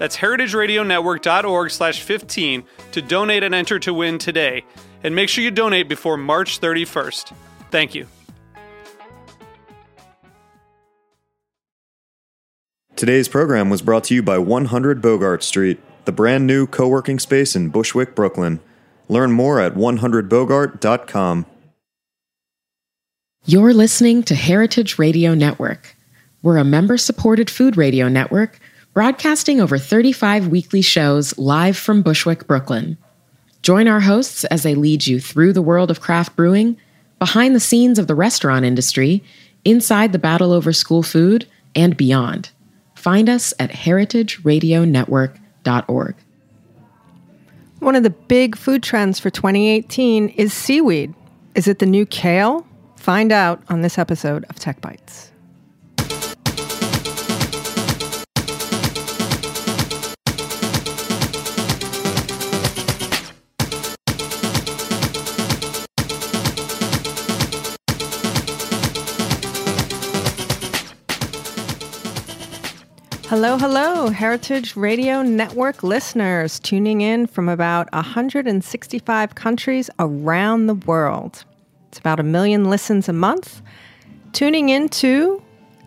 That's heritageradionetwork.org slash 15 to donate and enter to win today. And make sure you donate before March 31st. Thank you. Today's program was brought to you by 100 Bogart Street, the brand new co working space in Bushwick, Brooklyn. Learn more at 100bogart.com. You're listening to Heritage Radio Network. We're a member supported food radio network broadcasting over 35 weekly shows live from Bushwick, Brooklyn. Join our hosts as they lead you through the world of craft brewing, behind the scenes of the restaurant industry, inside the battle over school food, and beyond. Find us at heritageradionetwork.org. One of the big food trends for 2018 is seaweed. Is it the new kale? Find out on this episode of Tech Bites. Hello, hello, Heritage Radio Network listeners tuning in from about 165 countries around the world. It's about a million listens a month. Tuning into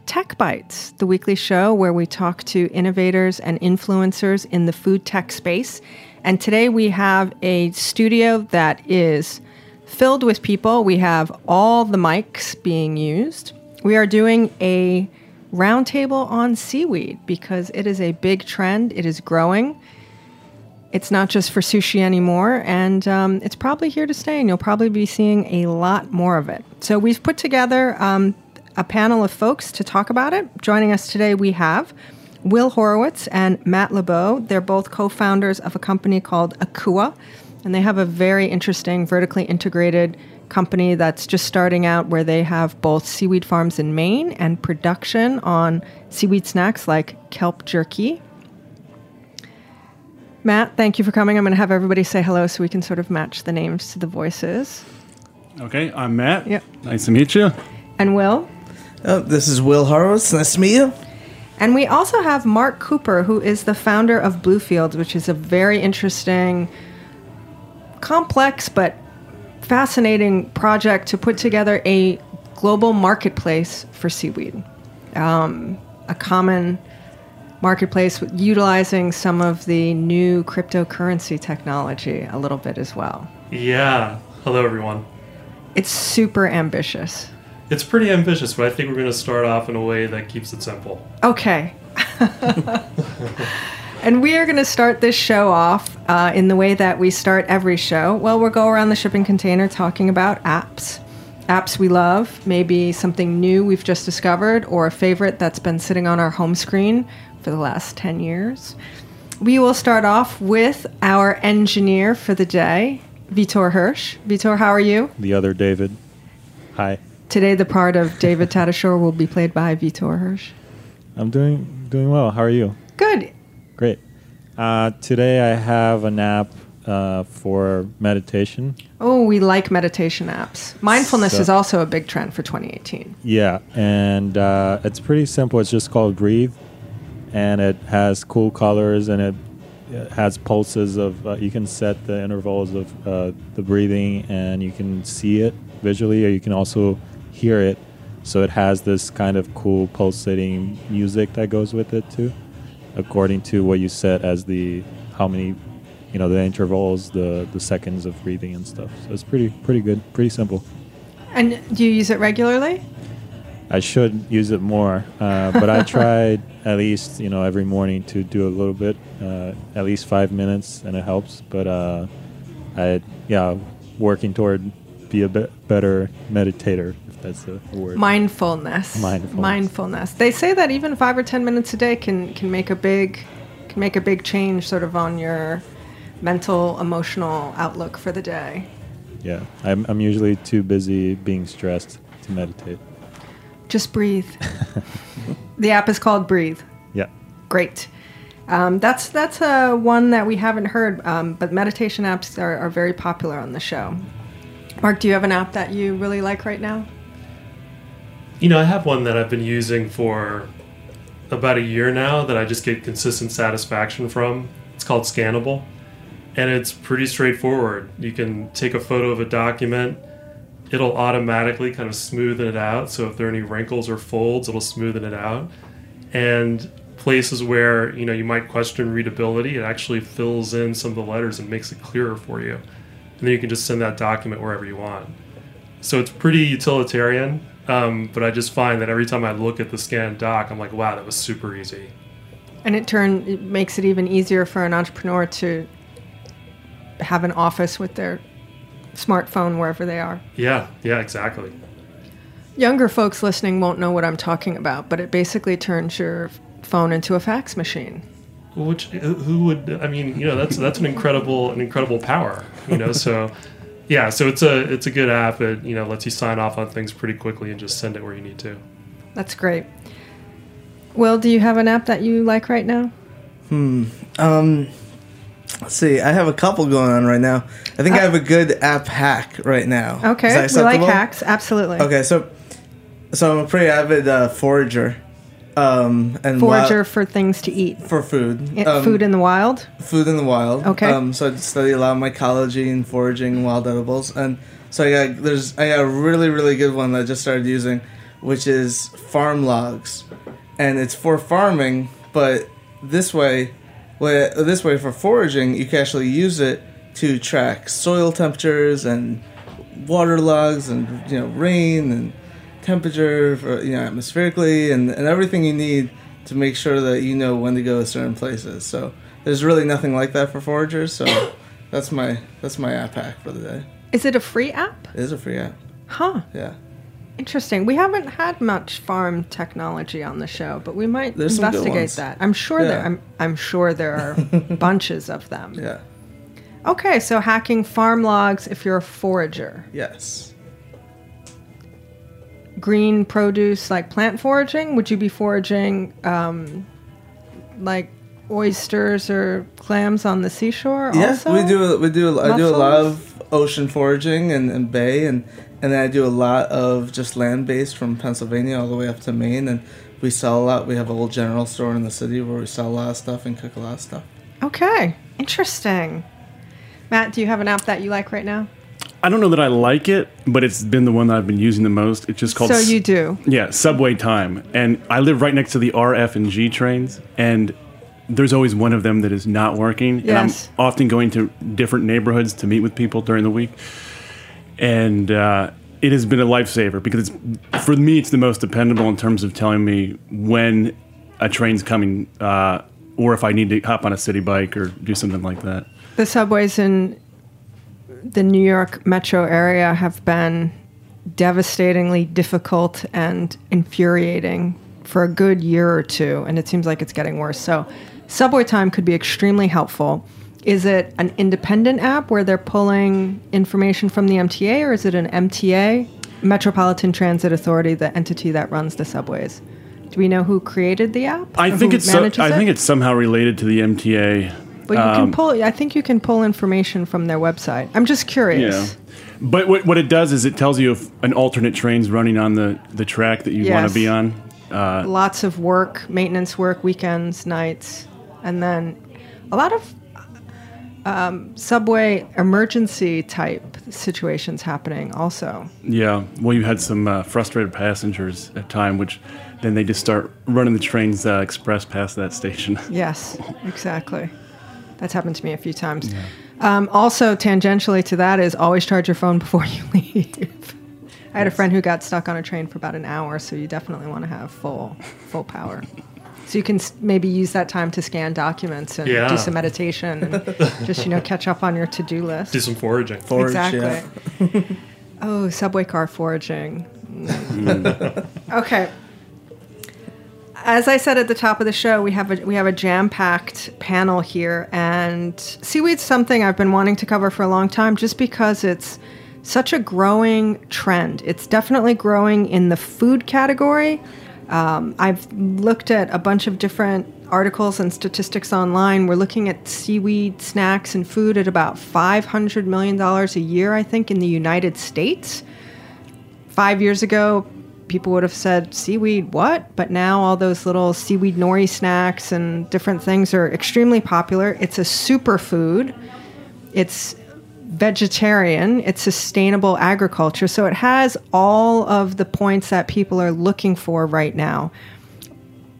Tech Bites, the weekly show where we talk to innovators and influencers in the food tech space. And today we have a studio that is filled with people. We have all the mics being used. We are doing a roundtable on seaweed because it is a big trend. It is growing. It's not just for sushi anymore, and um, it's probably here to stay, and you'll probably be seeing a lot more of it. So, we've put together um, a panel of folks to talk about it. Joining us today, we have Will Horowitz and Matt Lebo. They're both co founders of a company called Akua, and they have a very interesting vertically integrated company that's just starting out where they have both seaweed farms in Maine and production on seaweed snacks like kelp jerky. Matt, thank you for coming. I'm going to have everybody say hello so we can sort of match the names to the voices. Okay, I'm Matt. Yep. Nice to meet you. And Will. Oh, this is Will Horowitz. Nice to meet you. And we also have Mark Cooper, who is the founder of Bluefields, which is a very interesting, complex, but fascinating project to put together a global marketplace for seaweed. Um, a common marketplace utilizing some of the new cryptocurrency technology a little bit as well. Yeah. Hello, everyone. It's super ambitious. It's pretty ambitious, but I think we're going to start off in a way that keeps it simple. Okay. and we are going to start this show off uh, in the way that we start every show. Well, we'll go around the shipping container talking about apps. Apps we love, maybe something new we've just discovered, or a favorite that's been sitting on our home screen for the last 10 years. We will start off with our engineer for the day, Vitor Hirsch. Vitor, how are you? The other David. Hi. Today, the part of David Tadashore will be played by Vitor Hirsch. I'm doing doing well. How are you? Good. Great. Uh, today I have an app uh, for meditation. Oh, we like meditation apps. Mindfulness So- is also a big trend for 2018. Yeah, and uh, it's pretty simple. It's just called Breathe, and it has cool colors and it, it has pulses of. Uh, you can set the intervals of uh, the breathing, and you can see it visually, or you can also hear it. So it has this kind of cool pulsating music that goes with it too, according to what you set as the how many you know the intervals, the the seconds of breathing and stuff. So it's pretty pretty good, pretty simple. And do you use it regularly? I should use it more, uh, but I tried at least you know every morning to do a little bit, uh, at least five minutes, and it helps. But uh, I yeah, working toward be a bit better meditator, that's a word. Mindfulness. Mindfulness. Mindfulness. They say that even five or ten minutes a day can can make a big can make a big change, sort of on your mental, emotional outlook for the day. yeah, I'm I'm usually too busy being stressed to meditate. Just breathe. the app is called Breathe. Yeah. Great. Um, that's that's uh, one that we haven't heard, um, but meditation apps are, are very popular on the show. Mark, do you have an app that you really like right now? You know, I have one that I've been using for about a year now that I just get consistent satisfaction from. It's called Scannable, and it's pretty straightforward. You can take a photo of a document, it'll automatically kind of smoothen it out. So if there are any wrinkles or folds, it'll smoothen it out. And places where you know you might question readability, it actually fills in some of the letters and makes it clearer for you. And then you can just send that document wherever you want. So it's pretty utilitarian, um, but I just find that every time I look at the scanned doc, I'm like, wow, that was super easy. And it turn it makes it even easier for an entrepreneur to have an office with their smartphone wherever they are. Yeah, yeah, exactly. Younger folks listening won't know what I'm talking about, but it basically turns your phone into a fax machine. Which who would? I mean, you know, that's that's an incredible an incredible power. You know, so yeah, so it's a it's a good app. It you know lets you sign off on things pretty quickly and just send it where you need to. That's great. Will, do you have an app that you like right now? Hmm. Um, let's see. I have a couple going on right now. I think I have a good app hack right now. Okay, that we like hacks, absolutely. Okay, so so I'm a pretty avid uh, forager. Um, and Forager wi- for things to eat. for food. Yeah, Um, food in the wild. food in the wild. Okay. Um, so I study a lot of mycology and foraging and wild edibles, and so I got there's I got a really really good one that I just started using, which is Farm Logs, and it's for farming, but this way, well, this way for foraging, you can actually use it to track soil temperatures and water logs and you know rain and temperature for you know atmospherically and, and everything you need to make sure that you know when to go to certain places. So there's really nothing like that for foragers. So that's my that's my app hack for the day. Is it a free app? It is a free app. Huh. Yeah. Interesting. We haven't had much farm technology on the show, but we might There's investigate that. I'm sure there. I'm, I'm sure there are bunches of them. Yeah. Okay, so hacking farm logs if you're a forager. Yes. Green produce like plant foraging. Would you be foraging um, like oysters or clams on the seashore? Yeah, also? we do. We do. I do a lot of ocean foraging and, and bay, and and then I do a lot of just land based from Pennsylvania all the way up to Maine, and we sell a lot. We have a little general store in the city where we sell a lot of stuff and cook a lot of stuff. Okay, interesting. Matt, do you have an app that you like right now? I don't know that I like it, but it's been the one that I've been using the most. It's just called So you do. Yeah, Subway Time. And I live right next to the RF and G trains, and there's always one of them that is not working. Yes. And I'm often going to different neighborhoods to meet with people during the week. And uh, it has been a lifesaver because it's, for me, it's the most dependable in terms of telling me when a train's coming uh, or if I need to hop on a city bike or do something like that. The subways in the New York metro area have been devastatingly difficult and infuriating for a good year or two, and it seems like it's getting worse. So, subway time could be extremely helpful. Is it an independent app where they're pulling information from the MTA, or is it an MTA, Metropolitan Transit Authority, the entity that runs the subways? Do we know who created the app? I think it's so, I it? think it's somehow related to the MTA. But you Um, can pull. I think you can pull information from their website. I'm just curious. Yeah. But what, what it does is it tells you if an alternate train's running on the, the track that you want to be on. Uh, Lots of work, maintenance work, weekends, nights, and then a lot of um, subway emergency type situations happening. Also, yeah. Well, you had some uh, frustrated passengers at time, which then they just start running the trains uh, express past that station. yes, exactly. That's happened to me a few times. Um, also, tangentially to that is always charge your phone before you leave. I had a friend who got stuck on a train for about an hour, so you definitely want to have full full power. So you can maybe use that time to scan documents and Yeah. do some meditation and just you know catch up on your to do list. Do some foraging. Forage, exactly. yeah. oh, subway car foraging. Mm. okay. As I said at the top of the show, we have a we have a jam-packed panel here, and seaweed's something I've been wanting to cover for a long time, just because it's such a growing trend. It's definitely growing in the food category. Um, I've looked at a bunch of different articles and statistics online. We're looking at seaweed snacks and food at about $500 million a year, I think, in the United States. Five years ago, people would have said, seaweed, what? But now all those little seaweed nori snacks and different things are extremely popular. It's a superfood. It's vegetarian, it's sustainable agriculture. So it has all of the points that people are looking for right now.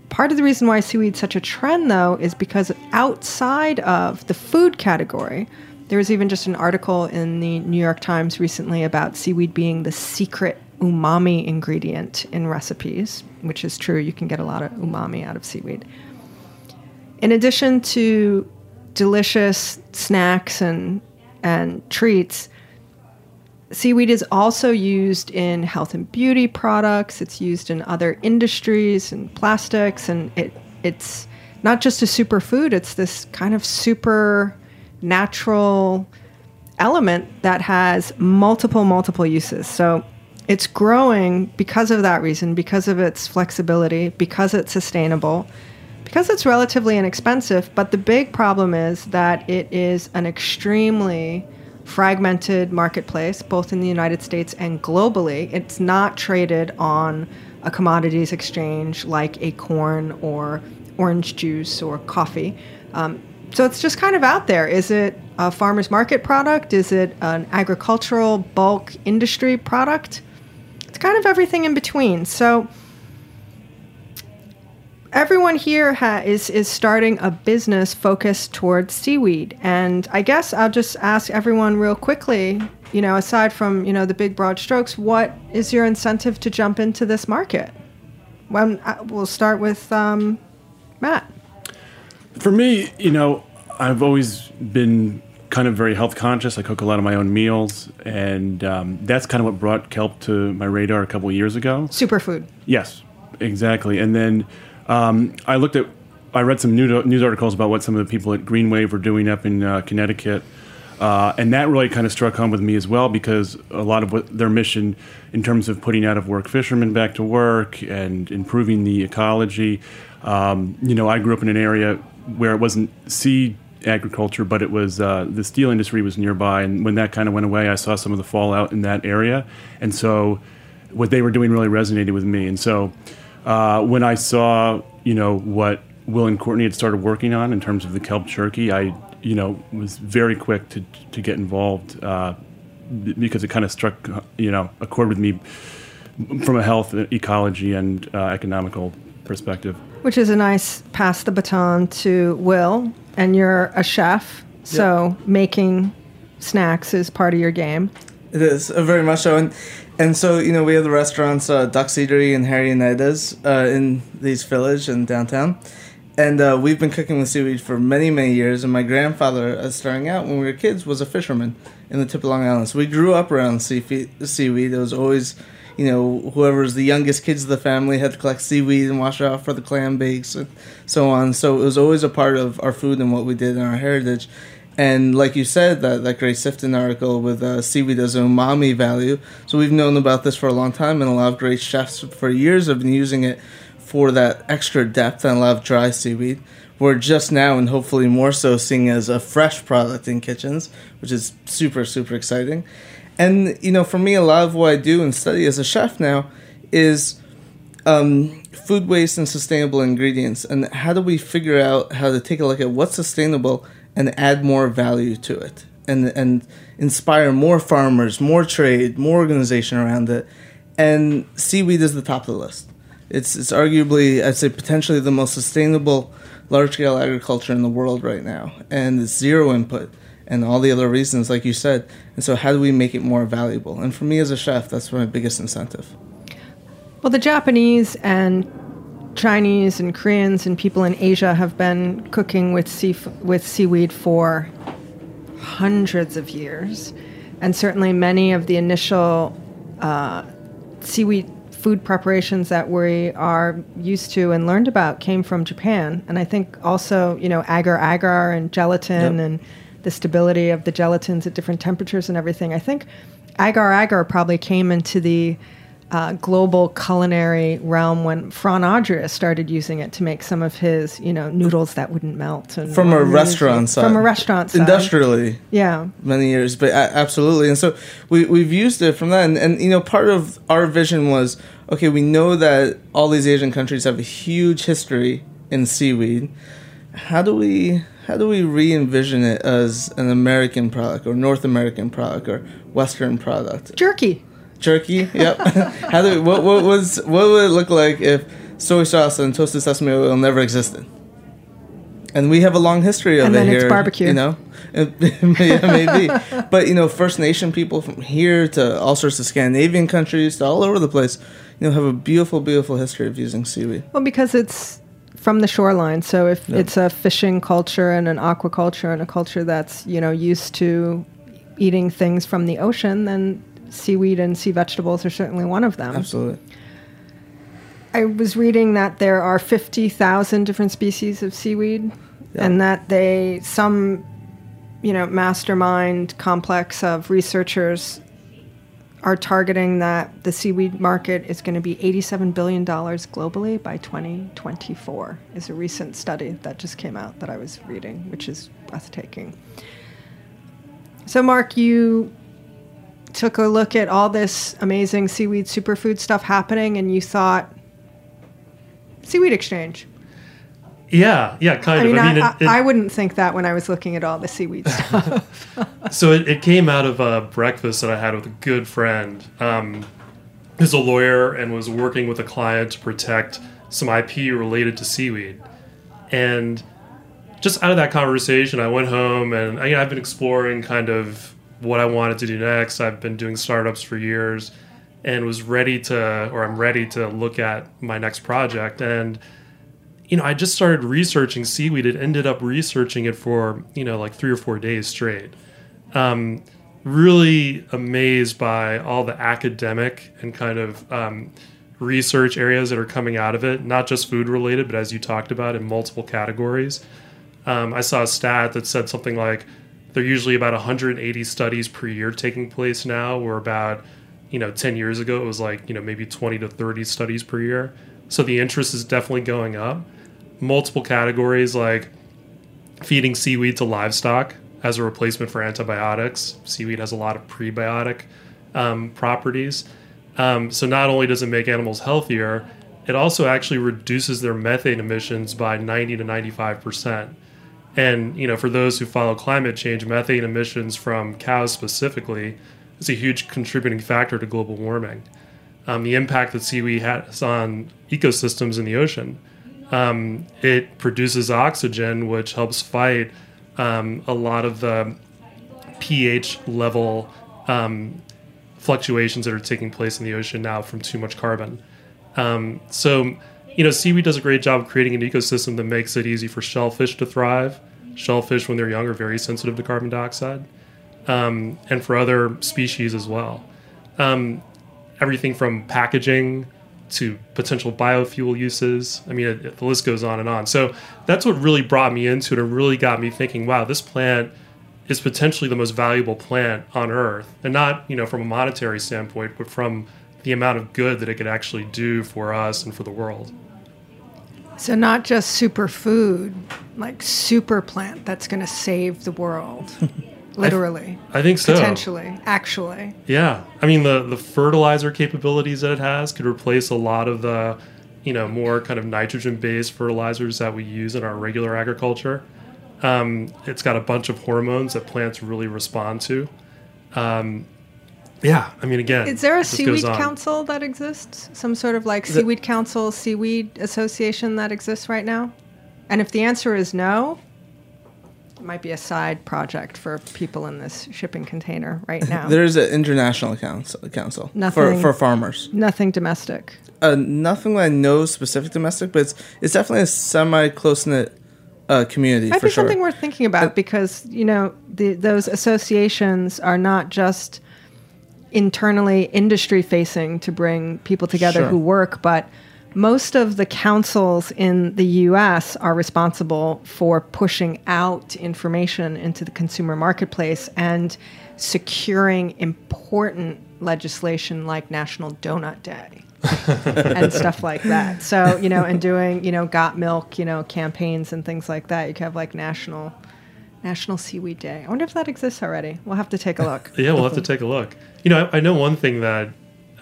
Part of the reason why seaweed's such a trend, though, is because outside of the food category, there was even just an article in the New York Times recently about seaweed being the secret umami ingredient in recipes, which is true. You can get a lot of umami out of seaweed. In addition to delicious snacks and and treats. Seaweed is also used in health and beauty products. It's used in other industries and plastics, and it it's not just a superfood. It's this kind of super natural element that has multiple multiple uses. So it's growing because of that reason, because of its flexibility, because it's sustainable because it's relatively inexpensive, but the big problem is that it is an extremely fragmented marketplace, both in the United States and globally. It's not traded on a commodities exchange like a corn or orange juice or coffee. Um, so it's just kind of out there. Is it a farmer's market product? Is it an agricultural bulk industry product? It's kind of everything in between. So everyone here ha- is is starting a business focused towards seaweed, and I guess I'll just ask everyone real quickly. You know, aside from you know the big broad strokes, what is your incentive to jump into this market? Well, we'll start with um, Matt. For me, you know, I've always been kind of very health conscious. I cook a lot of my own meals, and um, that's kind of what brought kelp to my radar a couple years ago. Superfood. Yes, exactly. And then um, I looked at, I read some news articles about what some of the people at Green Wave were doing up in uh, Connecticut. Uh, and that really kind of struck home with me as well because a lot of what their mission in terms of putting out of work fishermen back to work and improving the ecology. Um, you know, I grew up in an area where it wasn't sea agriculture, but it was uh, the steel industry was nearby. And when that kind of went away, I saw some of the fallout in that area. And so what they were doing really resonated with me. And so uh, when I saw, you know, what Will and Courtney had started working on in terms of the kelp jerky, I, you know, was very quick to to get involved uh, because it kind of struck, you know, a chord with me from a health, ecology, and uh, economical perspective. Which is a nice pass the baton to Will, and you're a chef, so making snacks is part of your game. It is uh, very much so, and and so you know we have the restaurants uh, Duck's Eatery and Harry and uh, in these Village and downtown, and uh, we've been cooking with seaweed for many many years. And my grandfather, uh, starting out when we were kids, was a fisherman in the tip of Long Island. So we grew up around seaweed. Seaweed. It was always, you know, whoever's the youngest kids of the family had to collect seaweed and wash it off for the clam bakes and so on. So it was always a part of our food and what we did and our heritage. And like you said, that, that great Sifton article with uh, seaweed as an umami value. So we've known about this for a long time, and a lot of great chefs for years have been using it for that extra depth and a lot of dry seaweed. We're just now, and hopefully more so, seeing as a fresh product in kitchens, which is super, super exciting. And, you know, for me, a lot of what I do and study as a chef now is um, food waste and sustainable ingredients. And how do we figure out how to take a look at what's sustainable and add more value to it and, and inspire more farmers, more trade, more organization around it. And seaweed is the top of the list. It's, it's arguably, I'd say, potentially the most sustainable large scale agriculture in the world right now, and it's zero input, and all the other reasons, like you said. And so, how do we make it more valuable? And for me as a chef, that's my biggest incentive. Well, the Japanese and Chinese and Koreans and people in Asia have been cooking with sea with seaweed for hundreds of years, and certainly many of the initial uh, seaweed food preparations that we are used to and learned about came from Japan. And I think also, you know, agar agar and gelatin Yep. and the stability of the gelatins at different temperatures and everything. I think agar agar probably came into the uh, global culinary realm when Ferran Adria started using it to make some of his, you know, noodles that wouldn't melt. And From a restaurant side, From a restaurant side. industrially, Yeah. many years, but absolutely. And so we we've used it from that, and, and you know, part of our vision was okay. We know that all these Asian countries have a huge history in seaweed. How do we how do we re envision it as an American product or North American product or Western product? Jerky. Jerky, yep. how do what what was what would it look like if soy sauce and toasted sesame oil never existed? And we have a long history of And it then here. it's barbecue. You know, it, it may, it may be. But you know, First Nation people from here to all sorts of Scandinavian countries to all over the place, you know, have a beautiful, beautiful history of using seaweed. Well, because it's from the shoreline. So if Yeah. it's a fishing culture and an aquaculture and a culture that's, you know, used to eating things from the ocean, then seaweed and sea vegetables are certainly one of them. Absolutely. I was reading that there are 50,000 different species of seaweed and that they some you know mastermind complex of researchers are targeting that the seaweed market is going to be 87 billion dollars globally by 2024 is a recent study that just came out that I was reading which is breathtaking. So Mark you took a look at all this amazing seaweed superfood stuff happening and you thought seaweed exchange. Yeah, yeah, kind I mean, of. I, I mean, I, it, it, I wouldn't think that when I was looking at all the seaweed stuff. so it, it came out of a breakfast that I had with a good friend. Um, who's a lawyer and was working with a client to protect some IP related to seaweed. And just out of that conversation, I went home and I, I've been exploring kind of what I wanted to do next. I've been doing startups for years and was ready to, or I'm ready to look at my next project. And you know, I just started researching seaweed. It ended up researching it for, you know, like three or four days straight. Um, really amazed by all the academic and kind of um, research areas that are coming out of it, not just food related, but as you talked about in multiple categories. Um, I saw a stat that said something like there are usually about 180 studies per year taking place now, where about, you know, 10 years ago it was like, you know, maybe 20 to 30 studies per year. So the interest is definitely going up. Multiple categories like feeding seaweed to livestock as a replacement for antibiotics. Seaweed has a lot of prebiotic um, properties. Um, so not only does it make animals healthier, it also actually reduces their methane emissions by 90 to 95 percent. And you know, for those who follow climate change, methane emissions from cows specifically is a huge contributing factor to global warming. Um, the impact that seaweed has on ecosystems in the ocean. Um, it produces oxygen, which helps fight um, a lot of the pH level um, fluctuations that are taking place in the ocean now from too much carbon. Um, so, you know, seaweed does a great job of creating an ecosystem that makes it easy for shellfish to thrive. Shellfish, when they're young, are very sensitive to carbon dioxide, um, and for other species as well. Um, everything from packaging to potential biofuel uses. I mean, it, the list goes on and on. So that's what really brought me into it and really got me thinking, wow, this plant is potentially the most valuable plant on Earth, and not you know from a monetary standpoint, but from the amount of good that it could actually do for us and for the world. so not just superfood, like super plant that's going to save the world, literally, I think so. potentially, actually. Yeah, I mean the the fertilizer capabilities that it has could replace a lot of the, you know, more kind of nitrogen based fertilizers that we use in our regular agriculture. Um, it's got a bunch of hormones that plants really respond to. Um, yeah, I mean again, Is there a seaweed council that exists? Some sort of like seaweed council, seaweed association that exists right now? And if the answer is no, might be a side project for people in this shipping container right now. There's an international council, council for, Nothing- for farmers. Nothing domestic. Uh, nothing that I know specific domestic, but it's, it's definitely a semi close knit uh, community Might for be sure. something worth thinking about because you know the, those associations are not just internally industry facing to bring people together Sure. who work, but most of the councils in the U.S. are responsible for pushing out information into the consumer marketplace and securing important legislation like National Donut Day. and stuff like that. So, you know, and doing, you know, got milk, you know, campaigns and things like that. You could have like national National Seaweed Day. I wonder if that exists already. We'll have to take a look. Yeah, we'll have to take a look. You know, I, I know one thing that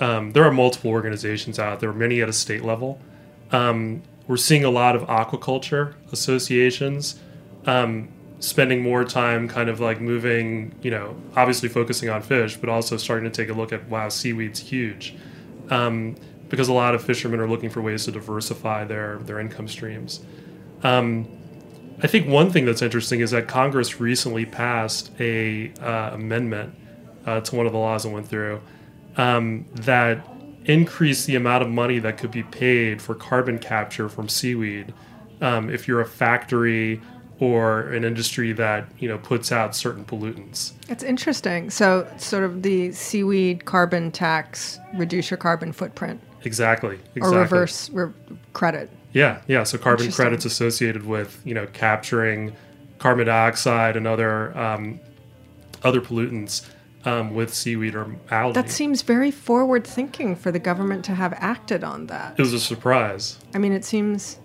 um, there are multiple organizations out there, many at a state level. Um, we're seeing a lot of aquaculture associations um, spending more time kind of like moving, you know, obviously focusing on fish, but also starting to take a look at, wow, seaweed's huge. Um, because a lot of fishermen are looking for ways to diversify their, their income streams. Um, I think one thing that's interesting is that Congress recently passed a uh, amendment uh, to one of the laws that went through um, that increase the amount of money that could be paid for carbon capture from seaweed um, if you're a factory or an industry that you know puts out certain pollutants. It's interesting. So, sort of the seaweed carbon tax, reduce your carbon footprint, Exactly. Exactly. or reverse re- credit. Yeah, yeah. So carbon credits associated with you know capturing carbon dioxide and other um, other pollutants um, with seaweed or algae. That seems very forward thinking for the government to have acted on that. it was a surprise. I mean, it seems.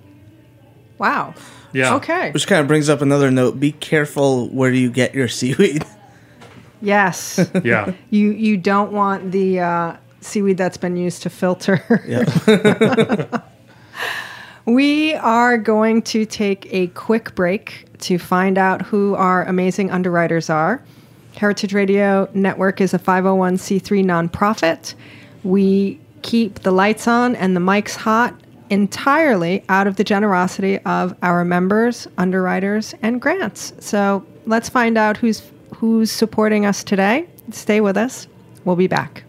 Wow. Yeah. Okay. Which kind of brings up another note be careful where you get your seaweed. Yes. Yeah. you you don't want the uh, seaweed that's been used to filter. Yeah. We are going to take a quick break to find out who our amazing underwriters are. Heritage Radio Network is a 501c3 nonprofit. We keep the lights on and the mics hot entirely out of the generosity of our members, underwriters, and grants. So let's find out who's who's supporting us today. Stay with us. We'll be back.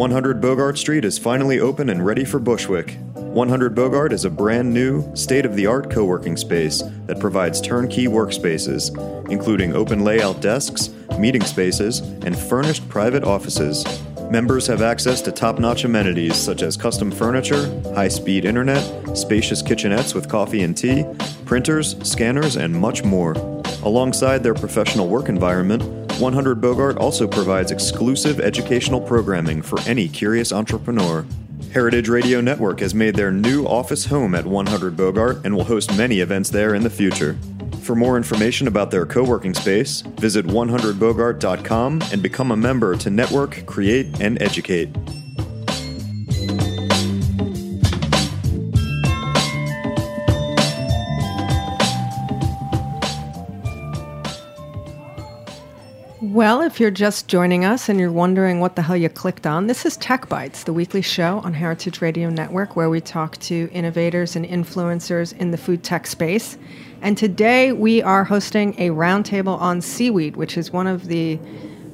One Hundred Bogart Street is finally open and ready for Bushwick. 100 Bogart is a brand new, state of the art co working space that provides turnkey workspaces, including open layout desks, meeting spaces, and furnished private offices. Members have access to top notch amenities such as custom furniture, high speed internet, spacious kitchenettes with coffee and tea, printers, scanners, and much more. Alongside their professional work environment, 100 Bogart also provides exclusive educational programming for any curious entrepreneur. Heritage Radio Network has made their new office home at 100 Bogart and will host many events there in the future. For more information about their co working space, visit 100bogart.com and become a member to network, create, and educate. Well, if you're just joining us and you're wondering what the hell you clicked on, this is Tech Bites, the weekly show on Heritage Radio Network where we talk to innovators and influencers in the food tech space. And today we are hosting a roundtable on seaweed, which is one of the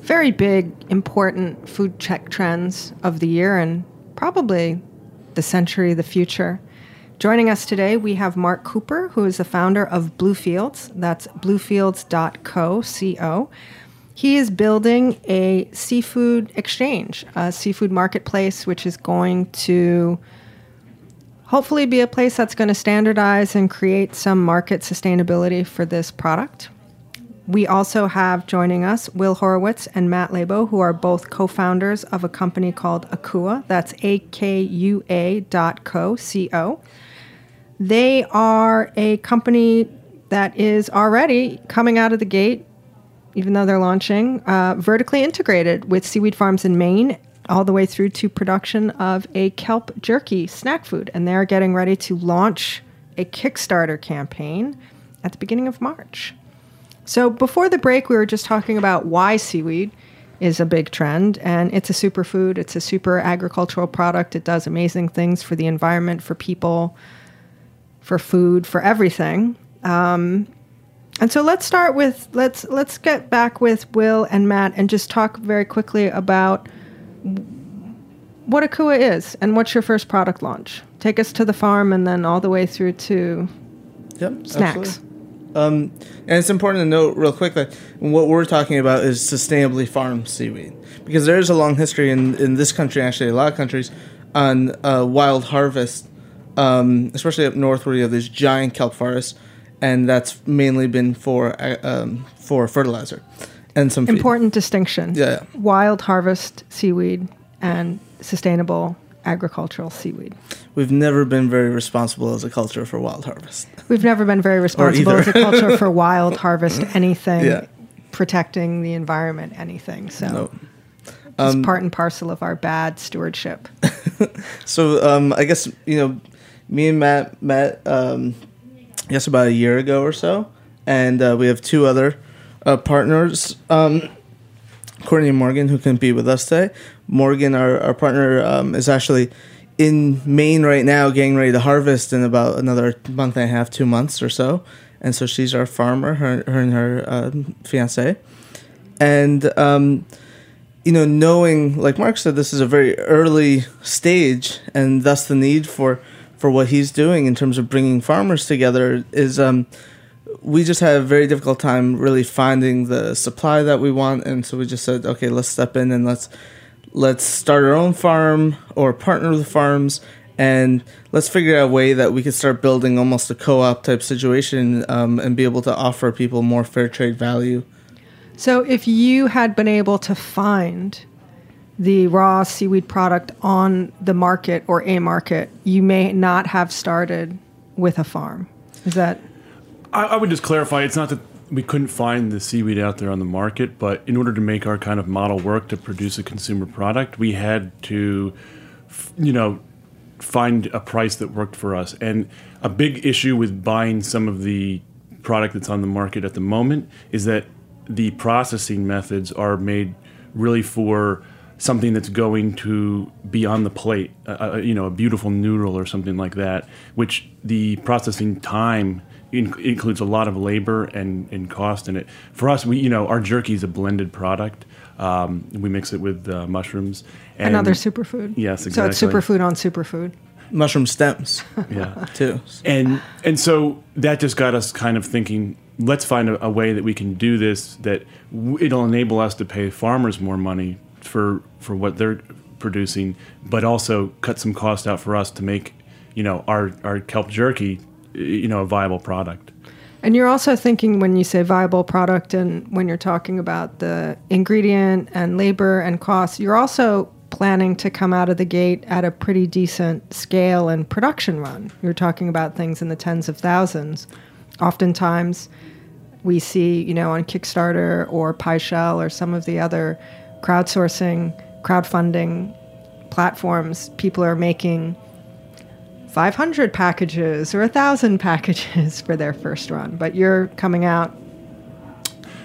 very big, important food tech trends of the year and probably the century, the future. Joining us today, we have Mark Cooper, who is the founder of Bluefields. That's bluefields.co, C-O. He is building a seafood exchange, a seafood marketplace, which is going to hopefully be a place that's going to standardize and create some market sustainability for this product. We also have joining us Will Horowitz and Matt Lebo, who are both co founders of a company called Akua. That's A K U A dot co, C O. They are a company that is already coming out of the gate even though they're launching, uh, vertically integrated with seaweed farms in Maine all the way through to production of a kelp jerky snack food. And they're getting ready to launch a Kickstarter campaign at the beginning of March. So before the break, we were just talking about why seaweed is a big trend, and it's a superfood. It's a super agricultural product. It does amazing things for the environment, for people, for food, for everything. Um, and so let's start with let's let's get back with Will and Matt and just talk very quickly about what Akua is and what's your first product launch. Take us to the farm and then all the way through to Yep. snacks. Um, and it's important to note real quick that what we're talking about is sustainably farmed seaweed because there is a long history in, in this country, actually a lot of countries, on uh, wild harvest, um, especially up north where you have these giant kelp forests, and that's mainly been for uh, um, for fertilizer and some feed. Important distinction. Yeah. Wild harvest seaweed and sustainable agricultural seaweed. We've never been very responsible as a culture for wild harvest. We've never been very responsible as a culture for wild harvest anything, Yeah. protecting the environment, anything. So No. it's part and parcel of our bad stewardship. So um, I guess you know, me and Matt met um, guess about a year ago or so, and uh, we have two other uh, partners, um, Courtney and Morgan, who can be with us today. Morgan, our, our partner, um, is actually in Maine right now, getting ready to harvest in about another month and a half, two months or so, and so she's our farmer, her, her and her uh, fiance, and. Um, you know, knowing, like Mark said, this is a very early stage, and thus the need for for what he's doing in terms of bringing farmers together is, um, we just had a very difficult time really finding the supply that we want, and so we just said, okay, let's step in and let's let's start our own farm or partner with farms, and let's figure out a way that we could start building almost a co-op type situation um, and be able to offer people more fair trade value. So, if you had been able to find the raw seaweed product on the market or a market, you may not have started with a farm. Is that I, I would just clarify it's not that we couldn't find the seaweed out there on the market, but in order to make our kind of model work to produce a consumer product, we had to, you know, find a price that worked for us. And a big issue with buying some of the product that's on the market at the moment is that the processing methods are made really for something that's going to be on the plate, uh, you know, a beautiful noodle or something like that, which the processing time in- includes a lot of labor and, and cost in it. For us, we, you know, our jerky is a blended product. Um, we mix it with uh, mushrooms. And another superfood? Yes, exactly. So it's superfood on superfood. Mushroom stems, Yeah. too. and and so that just got us kind of thinking let's find a, a way that we can do this that w- it'll enable us to pay farmers more money for for what they're producing but also cut some cost out for us to make you know our our kelp jerky you know a viable product And you're also thinking when you say viable product and when you're talking about the ingredient and labor and costs, you're also planning to come out of the gate at a pretty decent scale and production run. You're talking about things in the tens of thousands. Oftentimes, we see, you know, on Kickstarter or PieShell or some of the other crowdsourcing, crowdfunding platforms, people are making 500 packages or 1,000 packages for their first run, but you're coming out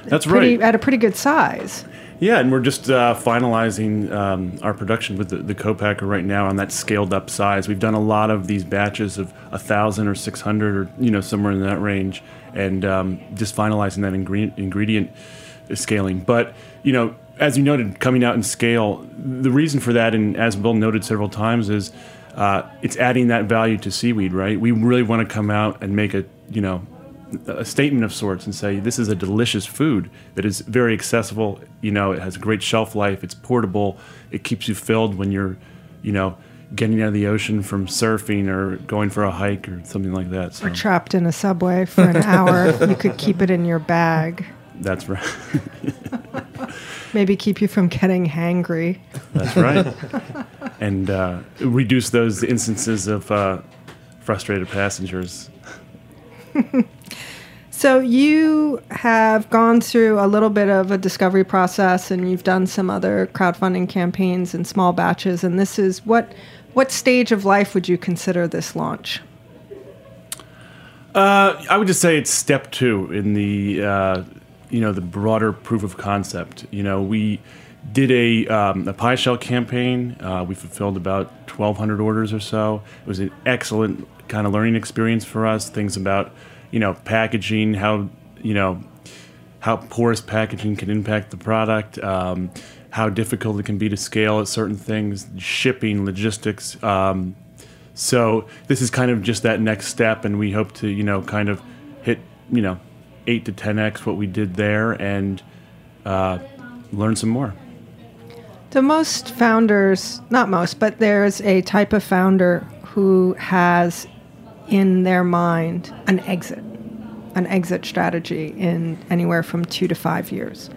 that's pretty, right at a pretty good size. Yeah, and we're just uh, finalizing um, our production with the, the co-packer right now on that scaled up size. We've done a lot of these batches of a thousand or six hundred or you know somewhere in that range, and um, just finalizing that ingredient ingredient scaling. But you know, as you noted, coming out in scale, the reason for that, and as Bill noted several times, is uh, it's adding that value to seaweed. Right? We really want to come out and make a you know a statement of sorts and say this is a delicious food that is very accessible you know it has great shelf life it's portable it keeps you filled when you're you know getting out of the ocean from surfing or going for a hike or something like that so Or trapped in a subway for an hour. you could keep it in your bag. that's right Maybe keep you from getting hangry. that's right and uh, reduce those instances of uh, frustrated passengers So you have gone through a little bit of a discovery process, and you've done some other crowdfunding campaigns in small batches. And this is what what stage of life would you consider this launch? Uh, I would just say it's step two in the uh, you know the broader proof of concept. You know, we did a um, a pie shell campaign. Uh, we fulfilled about 1,200 orders or so. It was an excellent kind of learning experience for us. Things about you know packaging, how you know how porous packaging can impact the product. Um, how difficult it can be to scale at certain things, shipping, logistics, um, so this is kind of just that next step, and we hope to, you know, kind of hit, you know, eight to ten x what we did there, and uh, learn some more. The most founders, not most, but there's a type of founder who has in their mind an exit, an exit strategy in anywhere from two to five years.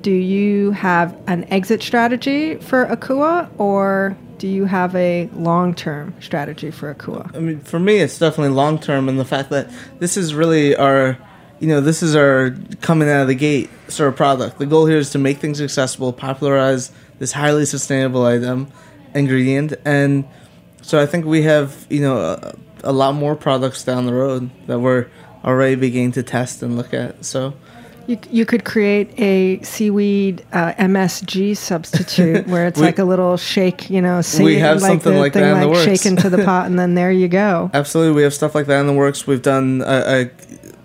Do you have an exit strategy for Akua, or do you have a long term strategy for Akua? I mean, for me, it's definitely long term, and the fact that this is really our, you know, this is our coming out of the gate sort of product. The goal here is to make things accessible, popularize this highly sustainable item, ingredient, and so I think we have, you know, a, a lot more products down the road that we're already beginning to test and look at. So you, you could create a seaweed uh, MSG substitute where it's like a little shake, you know, We have like something like that in the works. shake into the pot, and then there you go. Absolutely, we have stuff like that in the works. We've done. I,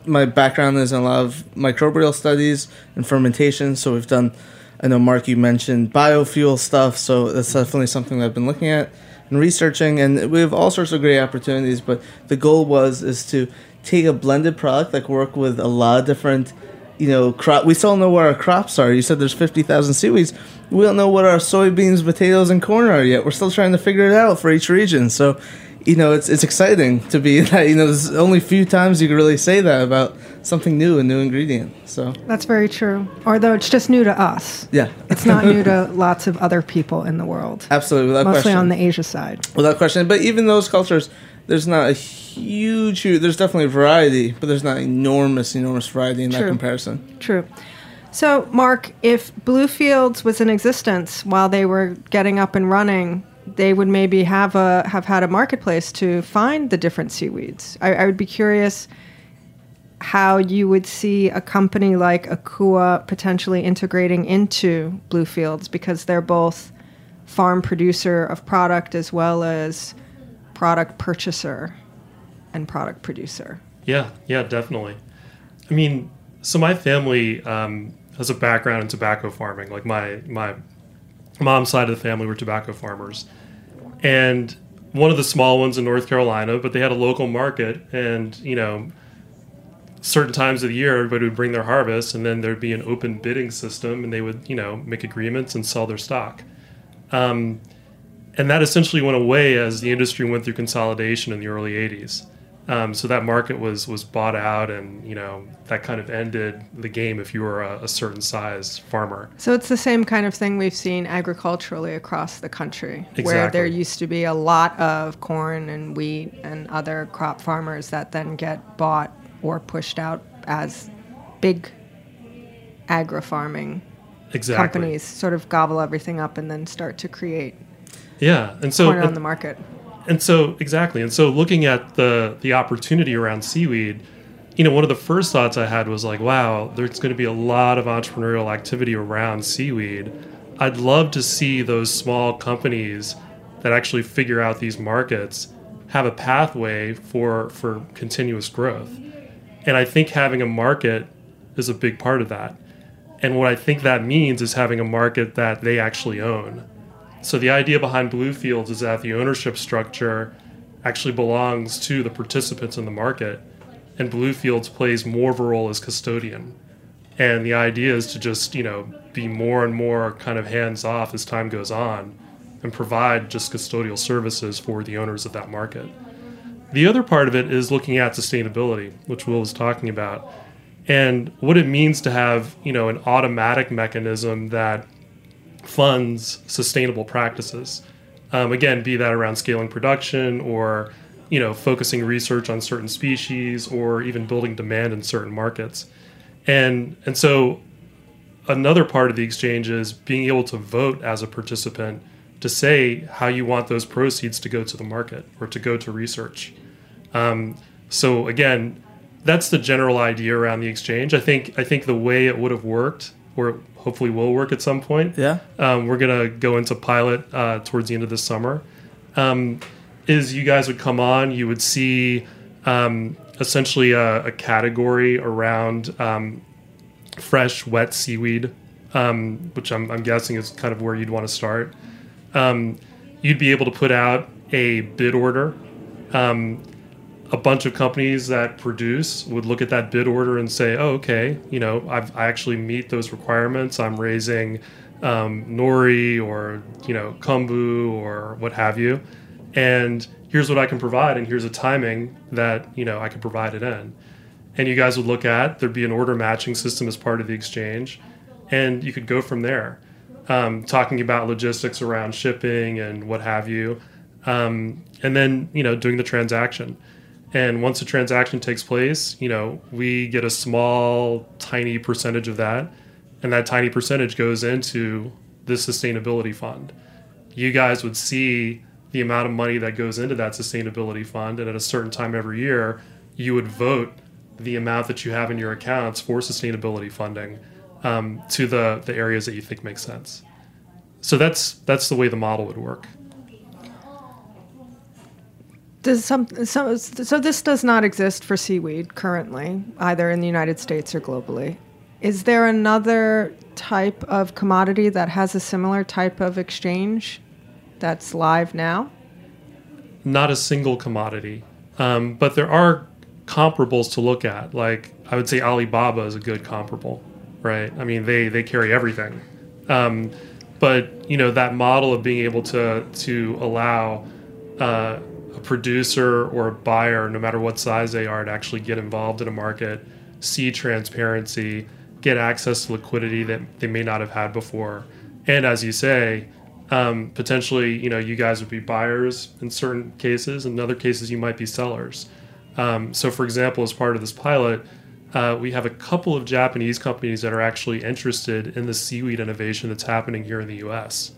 my background is in a lot of microbial studies and fermentation, so we've done. I know Mark, you mentioned biofuel stuff, so that's definitely something that I've been looking at and researching, and we have all sorts of great opportunities. But the goal was is to take a blended product, like work with a lot of different, you know, crop. We still don't know what our crops are. You said there's fifty thousand seaweeds. We don't know what our soybeans, potatoes, and corn are yet. We're still trying to figure it out for each region. So you know, it's it's exciting to be that. You know, there's only a few times you can really say that about something new, a new ingredient. So That's very true. Although it's just new to us. yeah, It's not new to lots of other people in the world, absolutely without mostly question. on the Asia side. without question. But even those cultures, there's not a huge, huge. There's definitely a variety, but there's not enormous, enormous variety in that comparison. True. So, Mark, if Bluefields was in existence while they were getting up and running, they would maybe have a have had a marketplace to find the different seaweeds. I, I would be curious how you would see a company like Akua potentially integrating into Bluefields because they're both farm producer of product as well as product purchaser and product producer. Yeah, yeah, definitely. I mean, so my family um, has a background in tobacco farming. Like my my mom's side of the family were tobacco farmers, and one of the small ones in North Carolina. But they had a local market, and you know, certain times of the year, everybody would bring their harvest, and then there'd be an open bidding system, and they would you know make agreements and sell their stock. Um, and that essentially went away as the industry went through consolidation in the early 80s. Um, so that market was was bought out, and you know that kind of ended the game if you were a, a certain size farmer. So it's the same kind of thing we've seen agriculturally across the country, where there used to be a lot of corn and wheat and other crop farmers that then get bought or pushed out as big agri farming Exactly. companies sort of gobble everything up and then start to create Yeah, and so corner on the market. and so exactly, and so looking at the the opportunity around seaweed, you know, one of the first thoughts I had was like, wow, there's going to be a lot of entrepreneurial activity around seaweed. I'd love to see those small companies that actually figure out these markets have a pathway for for continuous growth. And I think having a market is a big part of that. And what I think that means is having a market that they actually own. So the idea behind Bluefields is that the ownership structure actually belongs to the participants in the market, and Bluefields plays more of a role as custodian. And the idea is to just, you know, be more and more kind of hands off as time goes on and provide just custodial services for the owners of that market. The other part of it is looking at sustainability, which Will was talking about, and what it means to have, you know, an automatic mechanism that funds sustainable practices. Um, again, be that around scaling production or you know, focusing research on certain species or even building demand in certain markets. And and so another part of the exchange is being able to vote as a participant to say how you want those proceeds to go to the market or to go to research. Um, so again, that's the general idea around the exchange. I think I think the way it would have worked, or hopefully will work at some point. Yeah. Um, we're gonna go into pilot uh, towards the end of this summer. Um, is you guys would come on, you would see um, essentially a, a, category around um, fresh, wet seaweed, um, which I'm, I'm, guessing is kind of where you'd want to start. Um, you'd be able to put out a bid order. Um, a bunch of companies that produce would look at that bid order and say, "Oh, okay, you know, I've, i actually meet those requirements. I'm raising um, nori or you know kombu or what have you, and here's what I can provide, and here's a timing that you know I can provide it in." And you guys would look at there'd be an order matching system as part of the exchange, and you could go from there, um, talking about logistics around shipping and what have you, um, and then you know doing the transaction and once a transaction takes place, you know, we get a small, tiny percentage of that. And that tiny percentage goes into the sustainability fund. You guys would see the amount of money that goes into that sustainability fund. And at a certain time every year, you would vote the amount that you have in your accounts for sustainability funding um, to the, the areas that you think make sense. So that's that's the way the model would work. Does some, so, so this does not exist for seaweed currently, either in the United States or globally. Is there another type of commodity that has a similar type of exchange that's live now? Not a single commodity, um, but there are comparables to look at. Like I would say Alibaba is a good comparable, right? I mean they they carry everything, um, but you know that model of being able to to allow uh, a producer or a buyer, no matter what size they are, to actually get involved in a market, see transparency, get access to liquidity that they may not have had before, and as you say, um, potentially, you know, you guys would be buyers in certain cases. In other cases, you might be sellers. Um, so, for example, as part of this pilot, uh, we have a couple of Japanese companies that are actually interested in the seaweed innovation that's happening here in the U.S.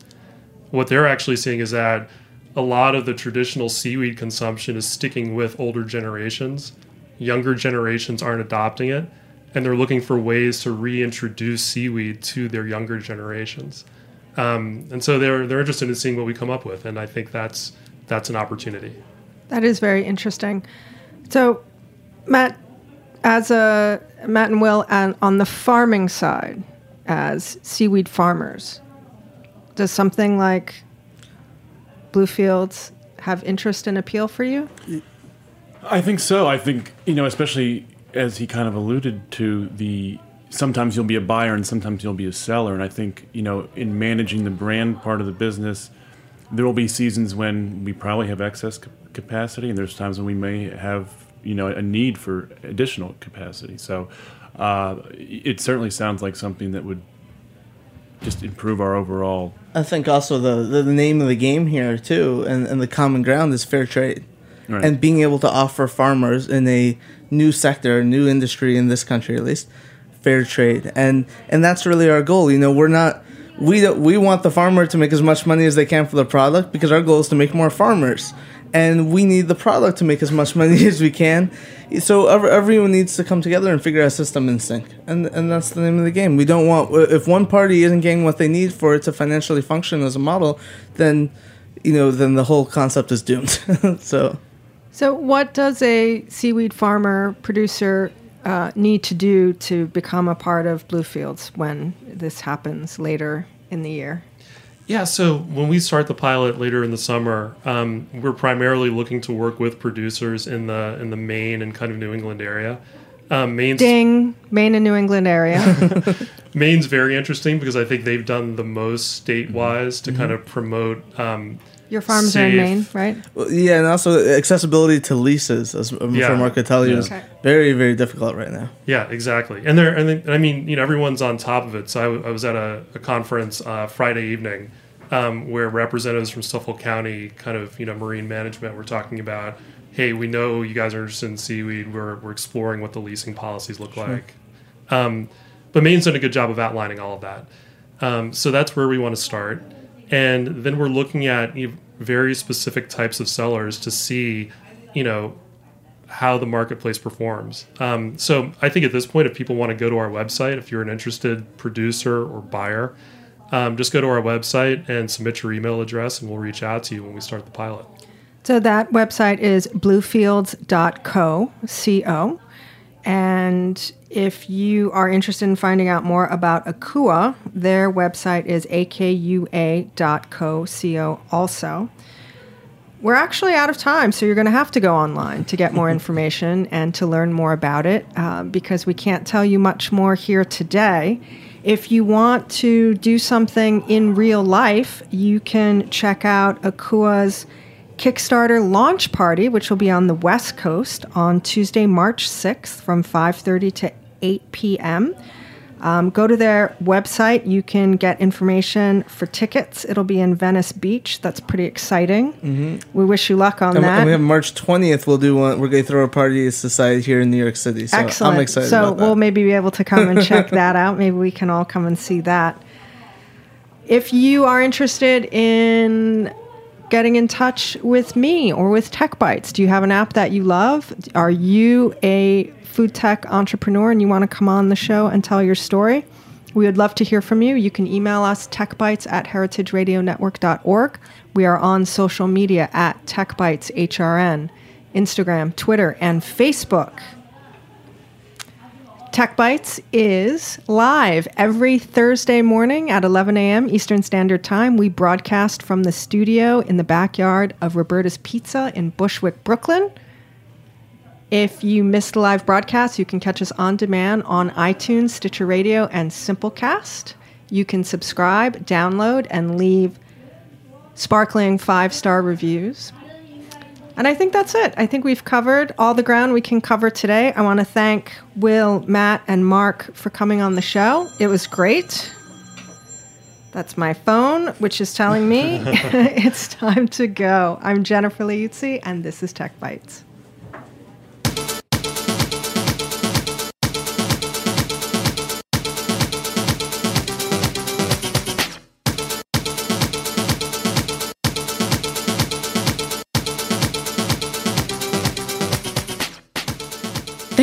What they're actually seeing is that a lot of the traditional seaweed consumption is sticking with older generations. Younger generations aren't adopting it, and they're looking for ways to reintroduce seaweed to their younger generations. Um, and so they're they're interested in seeing what we come up with, and I think that's that's an opportunity. That is very interesting. So, Matt, as a Matt and Will, and on the farming side, as seaweed farmers, does something like Bluefields have interest and appeal for you? I think so. I think, you know, especially as he kind of alluded to the sometimes you'll be a buyer and sometimes you'll be a seller and I think, you know, in managing the brand part of the business there will be seasons when we probably have excess capacity and there's times when we may have, you know, a need for additional capacity. So, uh, it certainly sounds like something that would just improve our overall. I think also the, the name of the game here too, and, and the common ground is fair trade, right. and being able to offer farmers in a new sector, new industry in this country at least, fair trade, and and that's really our goal. You know, we're not we we want the farmer to make as much money as they can for the product because our goal is to make more farmers and we need the product to make as much money as we can. So everyone needs to come together and figure out a system in sync, and and that's the name of the game. We don't want if one party isn't getting what they need for it to financially function as a model, then you know then the whole concept is doomed. so, so what does a seaweed farmer producer uh, need to do to become a part of Bluefields when this happens later in the year? Yeah, so when we start the pilot later in the summer, um, we're primarily looking to work with producers in the in the Maine and kind of New England area. Um, Maine's, Ding, Maine and New England area. Maine's very interesting because I think they've done the most state-wise to mm-hmm. kind of promote um, your farms safe. are in Maine, right? Well, yeah, and also accessibility to leases, as um, yeah. from could tell you, yeah. is okay. very, very difficult right now. Yeah, exactly. And there, and I mean, you know, everyone's on top of it. So I, w- I was at a, a conference uh, Friday evening um, where representatives from Suffolk County, kind of, you know, marine management, were talking about hey, we know you guys are interested in seaweed. We're, we're exploring what the leasing policies look like. Um, but Maine's done a good job of outlining all of that. Um, so that's where we want to start. And then we're looking at very specific types of sellers to see, you know, how the marketplace performs. Um, so I think at this point, if people want to go to our website, if you're an interested producer or buyer, um, just go to our website and submit your email address, and we'll reach out to you when we start the pilot. So that website is bluefields.co, C-O. And if you are interested in finding out more about Akua, their website is akua.co, C-O also. We're actually out of time, so you're going to have to go online to get more information and to learn more about it uh, because we can't tell you much more here today. If you want to do something in real life, you can check out Akua's Kickstarter launch party, which will be on the West Coast on Tuesday, March 6th from 5:30 to 8 p.m. Um, go to their website. You can get information for tickets. It'll be in Venice Beach. That's pretty exciting. Mm-hmm. We wish you luck on And, that. and we have March 20th. We'll do one. We're going to throw a party at Society here in New York City. So Excellent. I'm excited so about that. we'll maybe be able to come and check that out. Maybe we can all come and see that. If you are interested in getting in touch with me or with Tech Bites, do you have an app that you love? Are you a food tech entrepreneur and you want to come on the show and tell your story? We would love to hear from you. You can email us techbites at heritageradionetwork.org. We are on social media at techbiteshrn, Instagram, Twitter, and Facebook. Tech Bites is live every Thursday morning at 11 a.m. Eastern Standard Time. We broadcast from the studio in the backyard of Roberta's Pizza in Bushwick, Brooklyn. If you missed the live broadcast, you can catch us on demand on iTunes, Stitcher Radio, and Simplecast. You can subscribe, download, and leave sparkling five star reviews. And I think that's it. I think we've covered all the ground we can cover today. I want to thank Will, Matt, and Mark for coming on the show. It was great. That's my phone, which is telling me it's time to go. I'm Jennifer Liuzzi, and this is Tech Bites.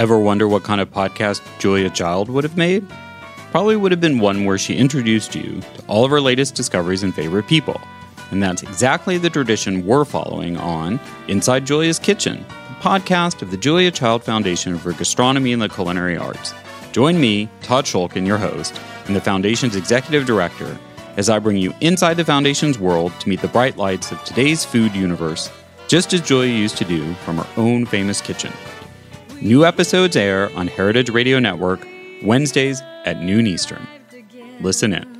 Ever wonder what kind of podcast Julia Child would have made? Probably would have been one where she introduced you to all of her latest discoveries and favorite people. And that's exactly the tradition we're following on Inside Julia's Kitchen, the podcast of the Julia Child Foundation for Gastronomy and the Culinary Arts. Join me, Todd Schulkin, your host, and the Foundation's executive director, as I bring you inside the Foundation's world to meet the bright lights of today's food universe, just as Julia used to do from her own famous kitchen. New episodes air on Heritage Radio Network Wednesdays at noon Eastern. Listen in.